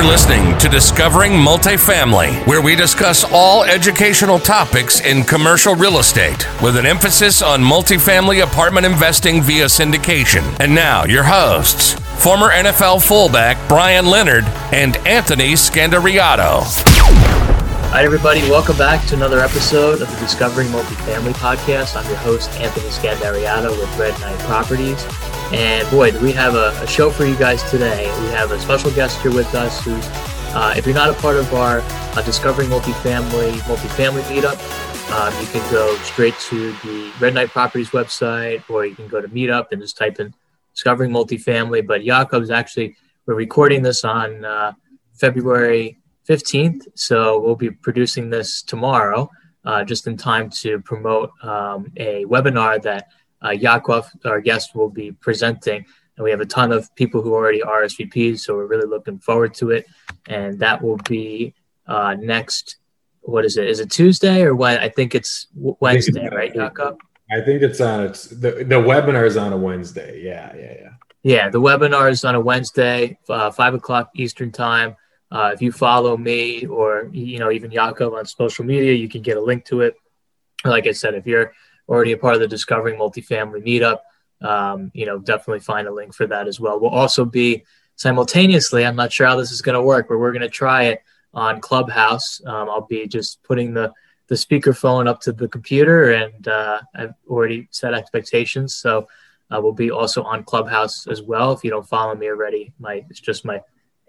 You're listening to Discovering Multifamily, where we discuss all educational topics in commercial real estate with an emphasis on multifamily apartment investing via syndication. And now, your hosts, former NFL fullback Brian Leonard and Anthony Scandariato. Hi, everybody. Welcome back to another episode of the Discovering Multifamily podcast. I'm your host, Anthony Scandariato with Red Knight Properties. And boy, do we have a, a, show for you guys today. We have a special guest here with us who's, uh, if you're not a part of our uh, Discovering Multifamily Multifamily Meetup, um, you can go straight to the Red Knight Properties website or you can go to Meetup and just type in Discovering Multifamily. But Yakov's actually, we're recording this on uh, February 15th. So we'll be producing this tomorrow, uh, just in time to promote um, a webinar that uh, Yakov, our guest, will be presenting. And we have a ton of people who already RSVPs, so we're really looking forward to it. And that will be uh, next. What is it? Is it Tuesday or what? I think it's Wednesday, right, Yakov? I think it's on. It's the the webinar is on a Wednesday. Yeah, yeah, yeah. Yeah, the webinar is on a Wednesday, uh, five o'clock Eastern time. Uh, if you follow me or you know even Yakov on social media, you can get a link to it. Like I said, if you're already a part of the Discovering Multifamily Meetup, um, you know, definitely find a link for that as well. We'll also be simultaneously, I'm not sure how this is going to work, but we're going to try it on Clubhouse. Um, I'll be just putting the the speakerphone up to the computer, and uh, I've already set expectations. So uh, we'll be also on Clubhouse as well. If you don't follow me already, my it's just my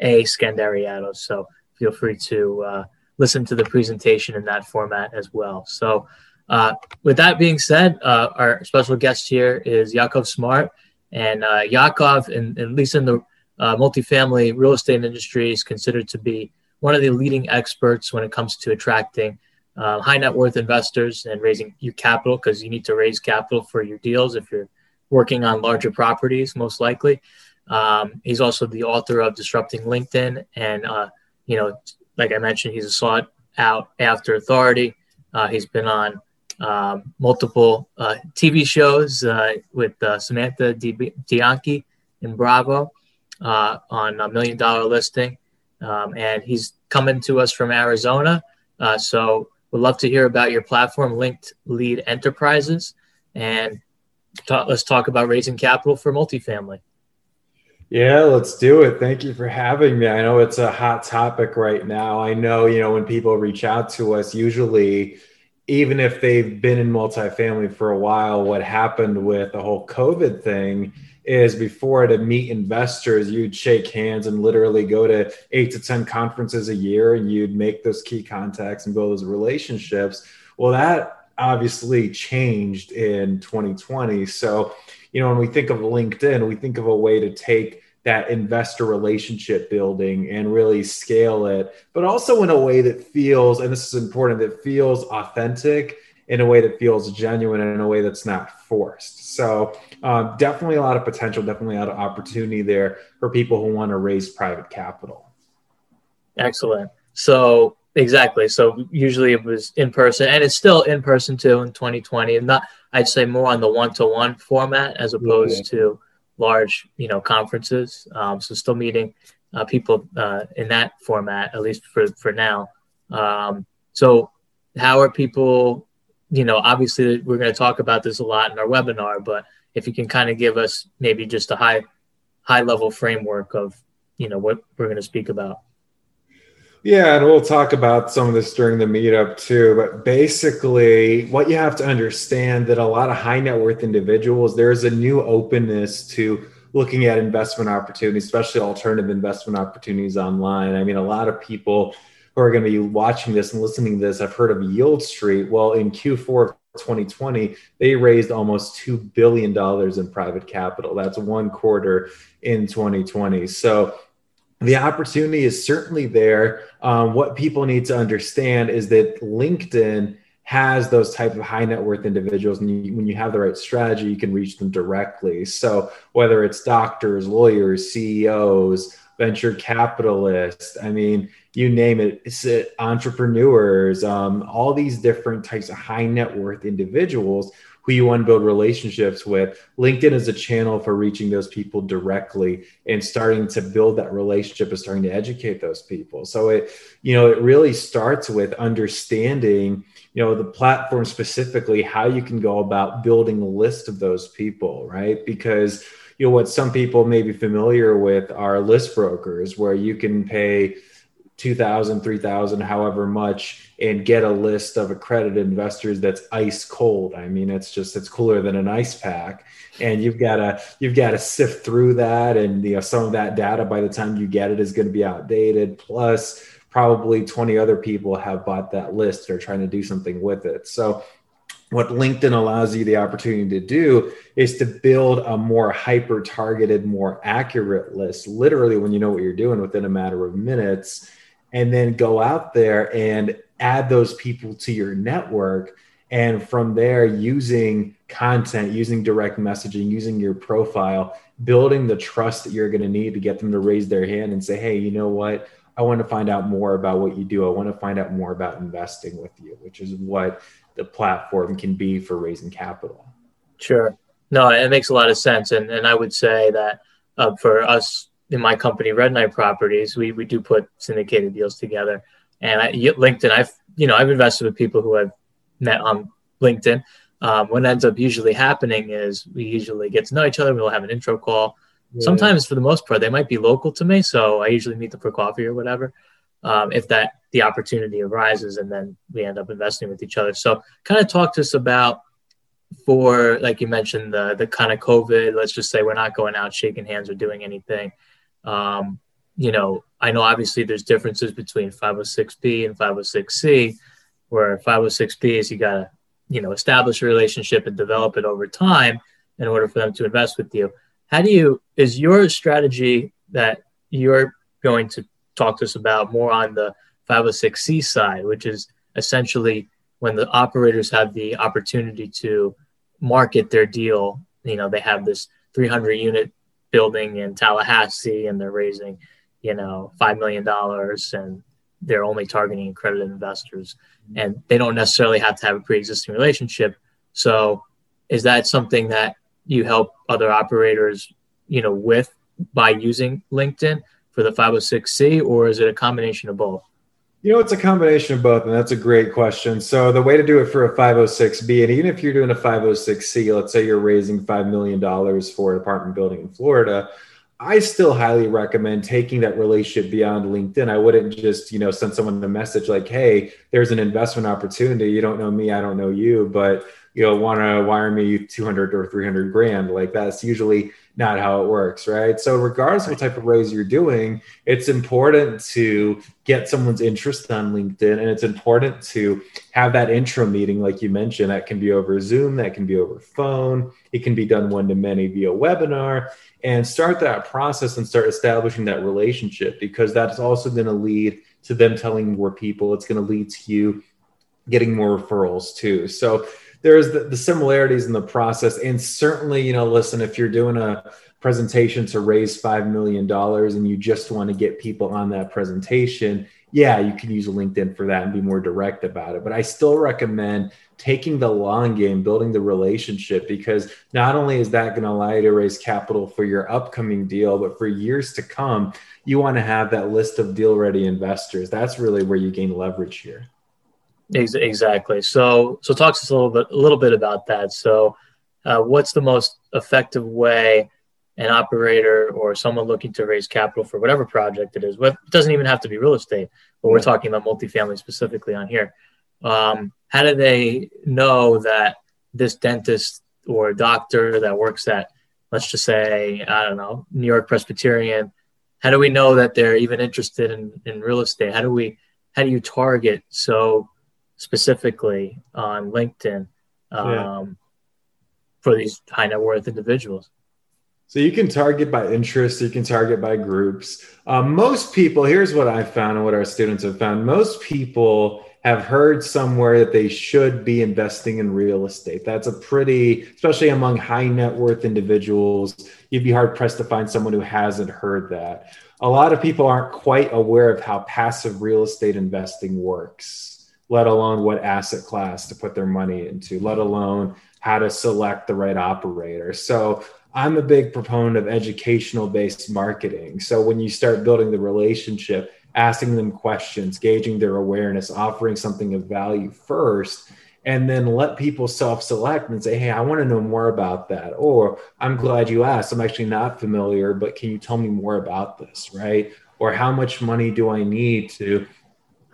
A Scandariato. So feel free to uh, listen to the presentation in that format as well. So uh, with that being said, uh, our special guest here is Yakov Smart. And uh, Yakov, in, at least in the uh, multifamily real estate industry, is considered to be one of the leading experts when it comes to attracting uh, high net worth investors and raising your capital because you need to raise capital for your deals if you're working on larger properties, most likely. Um, he's also the author of Disrupting LinkedIn. And, uh, you know, like I mentioned, he's a sought out after authority. Uh, he's been on um, multiple uh, TV shows uh, with uh, Samantha DeBianchi in Bravo uh, on a million dollar listing. Um, and he's coming to us from Arizona. So we'd love to hear about your platform, Linked Lead Enterprises. And let's talk about raising capital for multifamily. Yeah, let's do it. Thank you for having me. I know it's a hot topic right now. I know, you know, when people reach out to us, usually even if they've been in multifamily for a while, what happened with the whole COVID thing is before to meet investors, you'd shake hands and literally go to eight to 10 conferences a year and you'd make those key contacts and build those relationships. Well, that obviously changed in 2020. So, you know, when we think of LinkedIn, we think of a way to take that investor relationship building and really scale it, but also in a way that feels, and this is important, that feels authentic in a way that feels genuine and in a way that's not forced. So, um, definitely a lot of potential, definitely a lot of opportunity there for people who want to raise private capital. Excellent. So, exactly. So, usually it was in person, and it's still in person too in 2020. And not, I'd say, more on the one to one format as opposed yeah. to large, you know, conferences. Um, so still meeting uh, people uh, in that format, at least for for now. Um, so how are people? You know, obviously we're going to talk about this a lot in our webinar, but if you can kind of give us maybe just a high high level framework of you know what we're going to speak about. Yeah, and we'll talk about some of this during the meetup too. But basically, what you have to understand that a lot of high net worth individuals, there's a new openness to looking at investment opportunities, especially alternative investment opportunities online. I mean, a lot of people who are going to be watching this and listening to this have heard of Yieldstreet. Well, in Q4 of 2020, they raised almost $2 billion in private capital. That's one quarter in 2020. So the opportunity is certainly there. Um, what people need to understand is that LinkedIn has those type of high net worth individuals, and you, when you have the right strategy, you can reach them directly. So whether it's doctors, lawyers, CEOs, venture capitalists, I mean, you name it, it's entrepreneurs, um, all these different types of high net worth individuals who you want to build relationships with. LinkedIn is a channel for reaching those people directly and starting to build that relationship and starting to educate those people. So it, you know, it really starts with understanding, you know, the platform specifically, how you can go about building a list of those people, right? Because you know what some people may be familiar with are list brokers where you can pay 2000 3000 however much and get a list of accredited investors that's ice cold. I mean it's just it's cooler than an ice pack. And you've got to you've got to sift through that. And you know some of that data by the time you get it is going to be outdated. Plus probably 20 other people have bought that list. Or trying to do something with it. So what LinkedIn allows you the opportunity to do is to build a more hyper targeted, more accurate list, literally when you know what you're doing within a matter of minutes and then go out there and add those people to your network. And from there using content using direct messaging using your profile building the trust that you're going to need to get them to raise their hand and say hey you know what? I want to find out more about what you do. I want to find out more about investing with you which is what the platform can be for raising capital. Sure. No it makes a lot of sense. And, and i would say that uh, for us in my company, Red Knight Properties, we we do put syndicated deals together. And I, LinkedIn, I've you know I've invested with people who I've met on LinkedIn. Um, what ends up usually happening is we usually get to know each other. We'll have an intro call. Yeah. Sometimes, for the most part, they might be local to me, so I usually meet them for coffee or whatever. Um, if that the opportunity arises, and then we end up investing with each other. So, kind of talk to us about for like you mentioned the the kind of COVID. Let's just say we're not going out shaking hands or doing anything. Um, you know, I know obviously there's differences between 506B and 506C, where 506B is you got to, you know, establish a relationship and develop it over time in order for them to invest with you. How do you, is your strategy that you're going to talk to us about more on the 506C side, which is essentially when the operators have the opportunity to market their deal, you know, they have this 300 unit building in Tallahassee and they're raising, you know, $5 million and they're only targeting accredited investors and they don't necessarily have to have a pre-existing relationship. So is that something that you help other operators, you know, with by using LinkedIn for the 506C or is it a combination of both? You know, it's a combination of both, and that's a great question. So, the way to do it for a 506B, and even if you're doing a 506C, let's say you're raising $5 million for an apartment building in Florida, I still highly recommend taking that relationship beyond LinkedIn. I wouldn't just, you know, send someone a message like, hey, there's an investment opportunity. You don't know me, I don't know you, but you know, want to wire me 200 or 300 grand. Like that's usually not how it works, right? So, regardless of what type of raise you're doing, it's important to get someone's interest on LinkedIn, and it's important to have that intro meeting, like you mentioned. That can be over Zoom, that can be over phone, it can be done one to many via webinar, and start that process and start establishing that relationship because that's also going to lead to them telling more people. It's going to lead to you getting more referrals too. So there's the, the similarities in the process. And certainly, you know, listen, if you're doing a presentation to raise $5 million and you just want to get people on that presentation, yeah, you can use LinkedIn for that and be more direct about it. But I still recommend taking the long game, building the relationship, because not only is that going to allow you to raise capital for your upcoming deal, but for years to come, you want to have that list of deal ready investors. That's really where you gain leverage here. Exactly. So, so talk to us a little bit, a little bit about that. So, uh, what's the most effective way an operator or someone looking to raise capital for whatever project it is? It doesn't even have to be real estate, but we're talking about multifamily specifically on here. Um, how do they know that this dentist or doctor that works at, let's just say, I don't know, New York Presbyterian? How do we know that they're even interested in, in real estate? How do we, how do you target so specifically on LinkedIn um, yeah. for these high net worth individuals. So you can target by interest, you can target by groups. Um, most people, here's what I found and what our students have found most people have heard somewhere that they should be investing in real estate. That's a pretty, especially among high net worth individuals, you'd be hard pressed to find someone who hasn't heard that. A lot of people aren't quite aware of how passive real estate investing works let alone what asset class to put their money into, let alone how to select the right operator. So I'm a big proponent of educational based marketing. So when you start building the relationship, asking them questions, gauging their awareness, offering something of value first, and then let people self select and say, Hey, I want to know more about that. Or I'm glad you asked. I'm actually not familiar, but can you tell me more about this? Right. Or how much money do I need to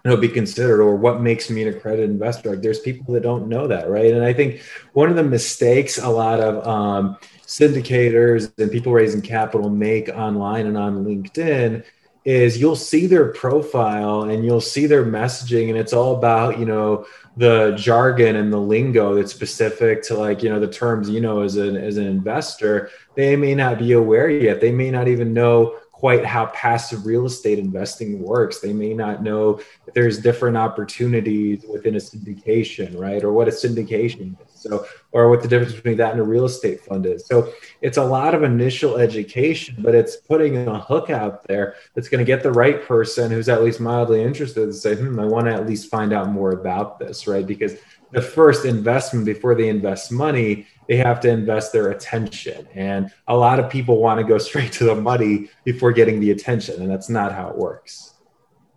know, be considered or what makes me an accredited investor. Like there's people that don't know that right? And i think one of the mistakes a lot of um, syndicators and people raising capital make online and on linkedin is you'll see their profile and you'll see their messaging and it's all about you know the jargon and the lingo that's specific to like you know the terms you know as an as an investor. They may not be aware yet. They may not even know quite how passive real estate investing works. They may not know that there's different opportunities within a syndication, right? Or what a syndication is. So, or what the difference between that and a real estate fund is. So, it's a lot of initial education, but it's putting a hook out there that's going to get the right person who's at least mildly interested to say, hmm, I want to at least find out more about this, right? Because the first investment before they invest money they have to invest their attention. And a lot of people want to go straight to the money before getting the attention, and that's not how it works.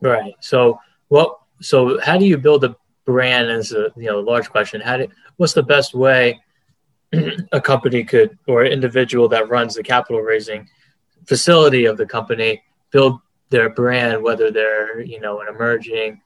Right. So, well, so how do you build a brand? As a you know, large question. How do what's the best way a company could or an individual that runs the capital raising facility of the company build their brand, whether they're you know an emerging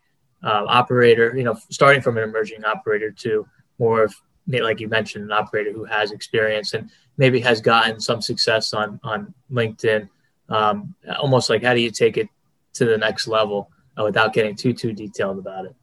uh, operator, you know, starting from an emerging operator to more of like you mentioned, an operator who has experience and maybe has gotten some success on on LinkedIn. Um, almost like how do you take it to the next level uh, without getting too too detailed about it?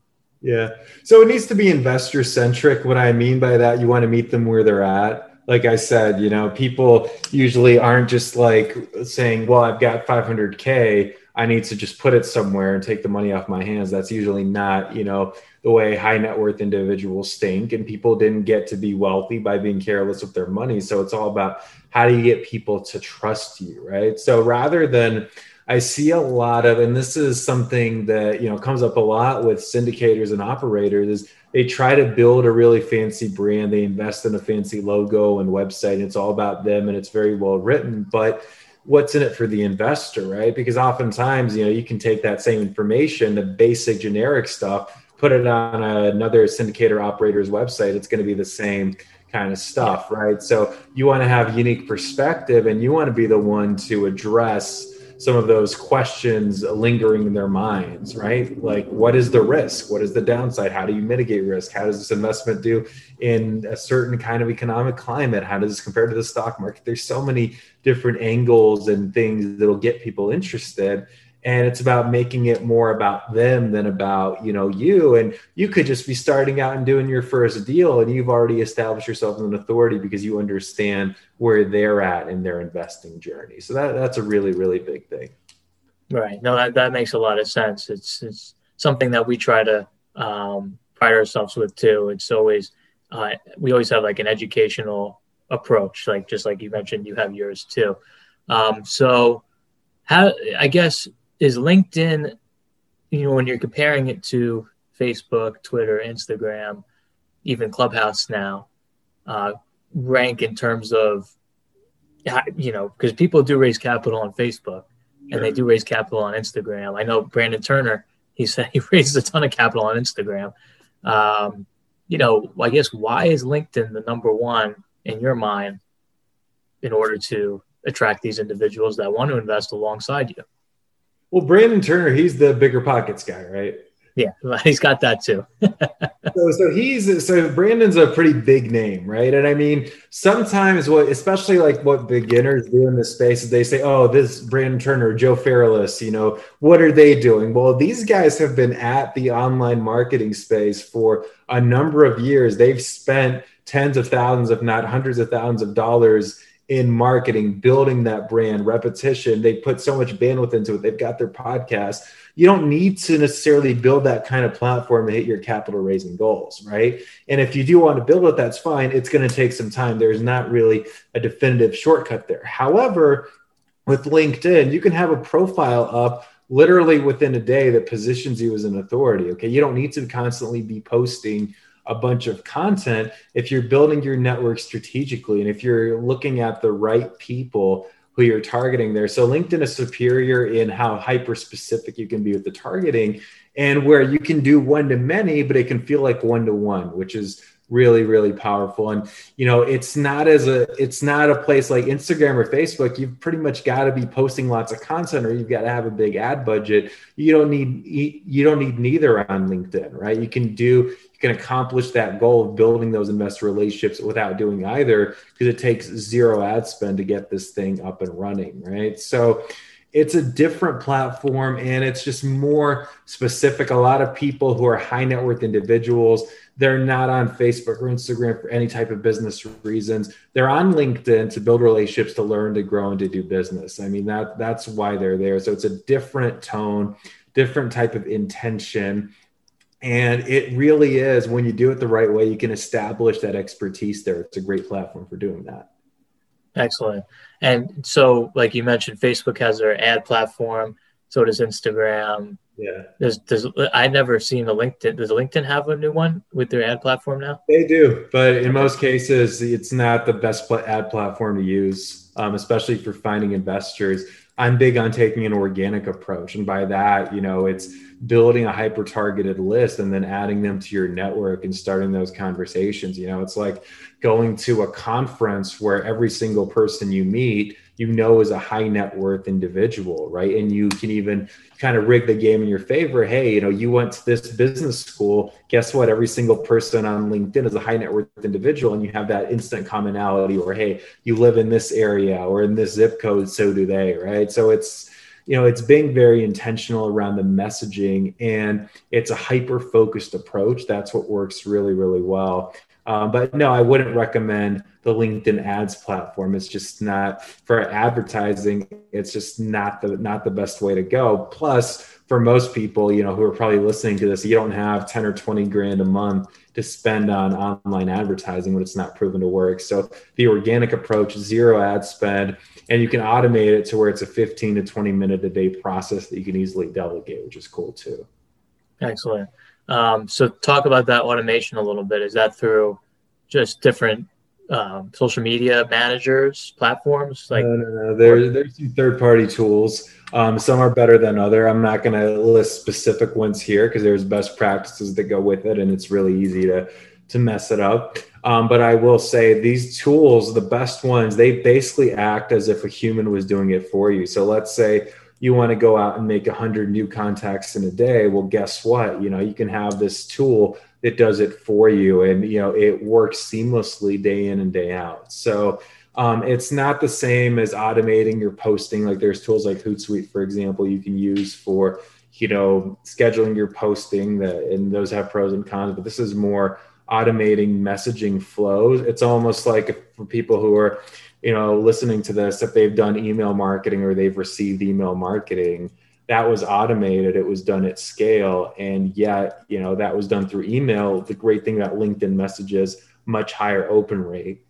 Yeah, so it needs to be investor centric. What I mean by that, you want to meet them where they're at. Like I said, you know, people usually aren't just like saying, "Well, I've got 500k." I need to just put it somewhere and take the money off my hands. That's usually not, you know, the way high net worth individuals think. And people didn't get to be wealthy by being careless with their money. So it's all about how do you get people to trust you, right? So rather than, I see a lot of, and this is something that you know comes up a lot with syndicators and operators, is they try to build a really fancy brand. They invest in a fancy logo and website. And it's all about them, and it's very well written, but what's in it for the investor, right? Because oftentimes, you know, you can take that same information, the basic generic stuff, put it on another syndicator operator's website. It's going to be the same kind of stuff, right? So you want to have unique perspective and you want to be the one to address some of those questions lingering in their minds, right? Like, what is the risk? What is the downside? How do you mitigate risk? How does this investment do in a certain kind of economic climate? How does this compare to the stock market? There's so many different angles and things that'll get people interested and it's about making it more about them than about you know you. And you could just be starting out and doing your first deal and you've already established yourself as an authority because you understand where they're at in their investing journey. So that that's a really really big thing. Right. No that, that makes a lot of sense. It's it's something that we try to um, pride ourselves with too. It's always uh, we always have like an educational approach like just like you mentioned you have yours too. Um, so how i guess is LinkedIn, you know, when you're comparing it to Facebook, Twitter, Instagram, even Clubhouse now, uh, rank in terms of, you know, because people do raise capital on Facebook and they do raise capital on Instagram. I know Brandon Turner, he said he raised a ton of capital on Instagram. Um, you know, I guess why is LinkedIn the number one in your mind in order to attract these individuals that want to invest alongside you? Well, Brandon Turner, he's the BiggerPockets guy, right? Yeah, he's got that too. so, so he's so Brandon's a pretty big name, right? And I mean, sometimes what, especially like what beginners do in this space, is they say, "Oh, this Brandon Turner, Joe Fairless, you know, what are they doing?" Well, these guys have been at the online marketing space for a number of years. They've spent tens of thousands, if not hundreds of thousands of dollars in marketing, building that brand, repetition. They put so much bandwidth into it. They've got their podcast. You don't need to necessarily build that kind of platform to hit your capital raising goals, right? And if you do want to build it, that's fine. It's going to take some time. There's not really a definitive shortcut there. However, with LinkedIn, you can have a profile up literally within a day that positions you as an authority. Okay. You don't need to constantly be posting a bunch of content if you're building your network strategically and if you're looking at the right people who you're targeting there. So LinkedIn is superior in how hyper specific you can be with the targeting and where you can do one to many, but it can feel like one to one, which is really really powerful. And you know it's not as a it's not a place like instagram or facebook. You've pretty much got to be posting lots of content or you've got to have a big ad budget. You don't need you don't need neither on linkedin right? You can do can accomplish that goal of building those investor relationships without doing either because it takes zero ad spend to get this thing up and running right so it's a different platform and it's just more specific a lot of people who are high net worth individuals they're not on Facebook or Instagram for any type of business reasons. They're on LinkedIn to build relationships, to learn, to grow, and to do business. I mean, that that's why they're there. So it's a different tone, different type of intention. And it really is when you do it the right way, you can establish that expertise there. It's a great platform for doing that. Excellent. And so, like you mentioned, Facebook has their ad platform, so does Instagram, yeah. Does does I never seen a LinkedIn. Does LinkedIn have a new one with their ad platform now? They do, but in most cases, it's not the best ad platform to use, um, especially for finding investors. I'm big on taking an organic approach, and by that, you know, it's building a hyper targeted list and then adding them to your network and starting those conversations. You know, it's like going to a conference where every single person you meet you know is a high net worth individual, right? And you can even kind of rig the game in your favor. Hey, you know, you went to this business school. Guess what? Every single person on LinkedIn is a high net worth individual, and you have that instant commonality. Or hey, you live in this area or in this zip code, so do they, right? So it's you know it's being very intentional around the messaging and it's a hyper focused approach that's what works really really well um, but no, I wouldn't recommend the LinkedIn ads platform. It's just not for advertising. It's just not the not the best way to go. Plus, for most people, you know, who are probably listening to this, you don't have 10 or 20 grand a month to spend on online advertising when it's not proven to work. So the organic approach, zero ad spend, and you can automate it to where it's a 15 to 20 minute a day process that you can easily delegate, which is cool too. Excellent. Um, so talk about that automation a little bit. Is that through just different um, social media managers platforms? Like no, no, no. There, there's some third-party tools. Um, some are better than other. I'm not going to list specific ones here because there's best practices that go with it, and it's really easy to to mess it up. Um, but I will say these tools, the best ones, they basically act as if a human was doing it for you. So let's say you want to go out and make 100 new contacts in a day well guess what? You know you can have this tool that does it for you and you know it works seamlessly day in and day out. So um, it's not the same as automating your posting. Like there's tools like hootsuite for example you can use for you know scheduling your posting that and those have pros and cons but this is more automating messaging flows. It's almost like for people who are you know, listening to this, if they've done email marketing or they've received email marketing, that was automated. It was done at scale. And yet, you know, that was done through email. The great thing about LinkedIn messages, much higher open rate,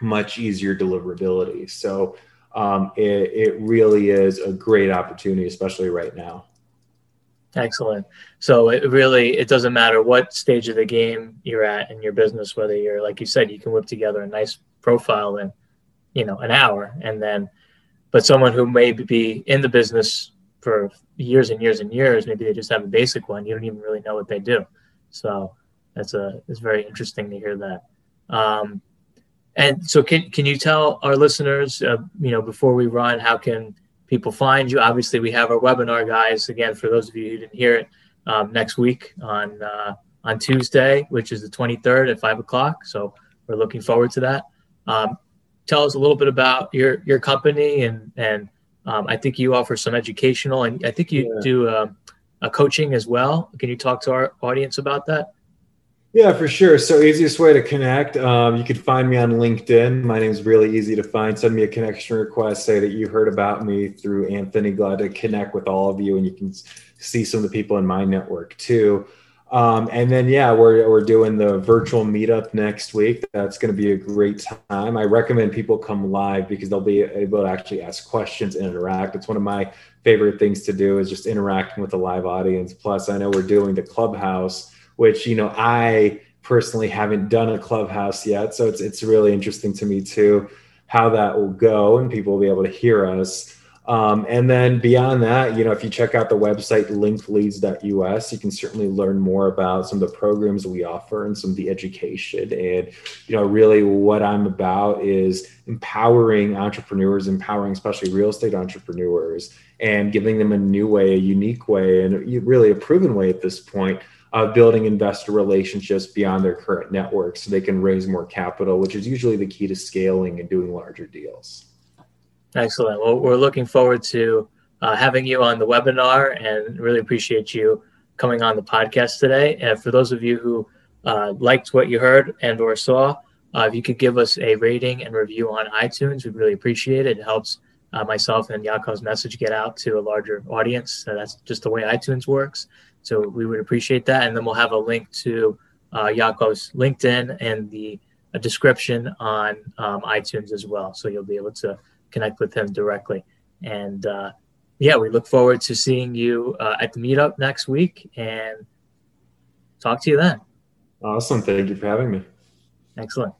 much easier deliverability. So um, it, it really is a great opportunity, especially right now. Excellent. So it really it doesn't matter what stage of the game you're at in your business, whether you're like you said, you can whip together a nice profile and you know an hour. And then but someone who may be in the business for years and years and years maybe they just have a basic one you don't even really know what they do. So that's a it's very interesting to hear that. Um, and so can, can you tell our listeners uh, you know before we run how can people find you? Obviously we have our webinar guys. Again for those of you who didn't hear it um, next week on uh, on tuesday which is the 23rd at 5 o'clock. So we're looking forward to that. Um, tell us a little bit about your your company and and um, I think you offer some educational and I think you yeah. do uh, a coaching as well. Can you talk to our audience about that? Yeah, for sure. So easiest way to connect, um, you can find me on LinkedIn. My name is really easy to find. Send me a connection request. Say that you heard about me through Anthony. Glad to connect with all of you, and you can see some of the people in my network too. Um, and then, yeah, we're, we're doing the virtual meetup next week. That's going to be a great time. I recommend people come live because they'll be able to actually ask questions and interact. It's one of my favorite things to do is just interacting with a live audience. Plus, I know we're doing the clubhouse, which, you know, I personally haven't done a clubhouse yet, so it's it's really interesting to me too how that will go, and people will be able to hear us. Um, and then beyond that, you know, if you check out the website linkedleads.us, you can certainly learn more about some of the programs we offer and some of the education. And, you know, really what I'm about is empowering entrepreneurs, empowering especially real estate entrepreneurs, and giving them a new way, a unique way, and really a proven way at this point of building investor relationships beyond their current network so they can raise more capital, which is usually the key to scaling and doing larger deals. Excellent. Well, we're looking forward to uh, having you on the webinar and really appreciate you coming on the podcast today. And for those of you who uh, liked what you heard and or saw, uh, if you could give us a rating and review on iTunes, we'd really appreciate it. It helps uh, myself and Yakov's message get out to a larger audience. So that's just the way iTunes works. So we would appreciate that. And then we'll have a link to uh, Yakov's LinkedIn and the description on um, iTunes as well. So you'll be able to connect with him directly. And uh, yeah, we look forward to seeing you uh, at the meetup next week and talk to you then. Awesome. Thank you for having me. Excellent.